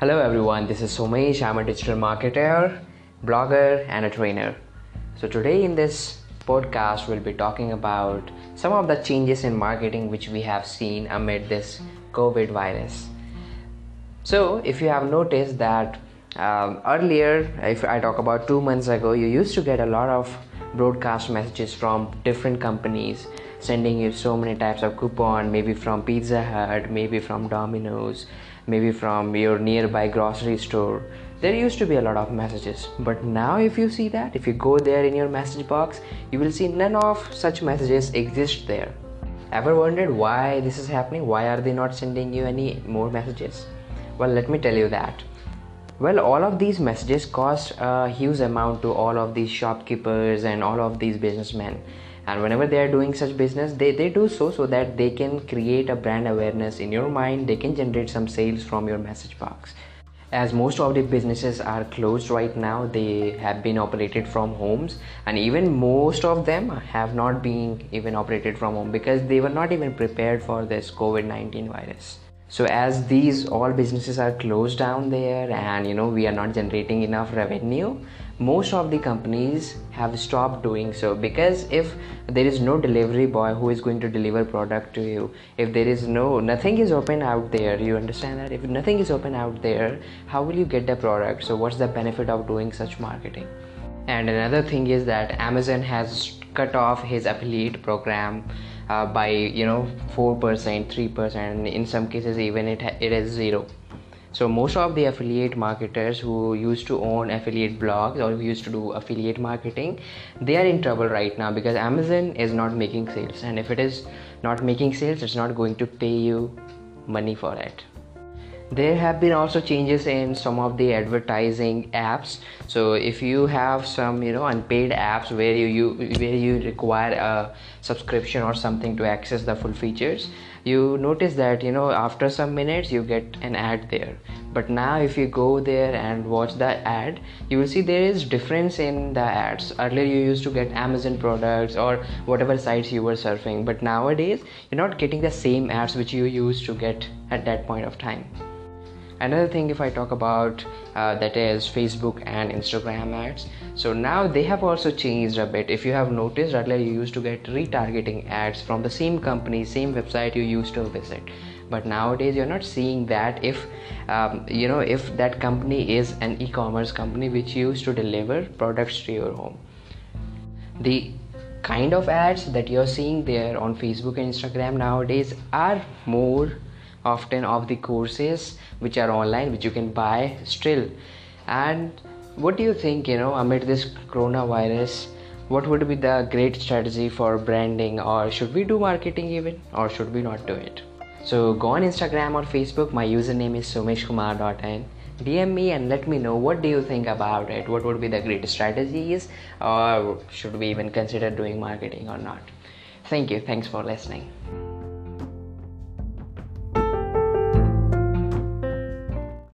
Hello everyone, this is Somesh. I'm a digital marketer, blogger, and a trainer. So, today in this podcast, we'll be talking about some of the changes in marketing which we have seen amid this COVID virus. So, if you have noticed that um, earlier, if I talk about two months ago, you used to get a lot of broadcast messages from different companies sending you so many types of coupon maybe from pizza hut maybe from domino's maybe from your nearby grocery store. There used to be a lot of messages but now if you see that if you go there in your message box you will see none of such messages exist there. Ever wondered why this is happening? Why are they not sending you any more messages? Well let me tell you that. Well all of these messages cost a huge amount to all of these shopkeepers and all of these businessmen and whenever they are doing such business they, they do so so that they can create a brand awareness in your mind. They can generate some sales from your message box. As most of the businesses are closed right now they have been operated from homes. And even most of them have not been even operated from home because they were not even prepared for this covid-19 virus so as these all businesses are closed down there and you know we are not generating enough revenue most of the companies have stopped doing so. Because if there is no delivery boy who is going to deliver product to you if there is no nothing is open out there you understand that? If nothing is open out there how will you get the product? So what's the benefit of doing such marketing? And another thing is that amazon has cut off his affiliate program uh, by you know 4% 3% in some cases even it, it is zero. So most of the affiliate marketers who used to own affiliate blogs or who used to do affiliate marketing they are in trouble right now because amazon is not making sales. And if it is not making sales it's not going to pay you money for it there have been also changes in some of the advertising apps. So if you have some you know unpaid apps where you, you where you require a subscription or something to access the full features you notice that you know after some minutes you get an ad there. But now if you go there and watch the ad you will see there is difference in the ads. Earlier you used to get amazon products or whatever sites you were surfing. But nowadays you're not getting the same ads which you used to get at that point of time another thing if i talk about uh, that is facebook and instagram ads. So now they have also changed a bit. If you have noticed earlier you used to get retargeting ads from the same company same website you used to visit. But nowadays you're not seeing that if um, you know if that company is an e-commerce company which used to deliver products to your home. The kind of ads that you're seeing there on facebook and instagram nowadays are more often of the courses which are online which you can buy still. And what do you think you know amid this coronavirus what would be the great strategy for branding or should we do marketing even or should we not do it? So go on instagram or facebook. My username is someshkumar.n dm me and let me know what do you think about it. What would be the great strategies or should we even consider doing marketing or not? Thank you. Thanks for listening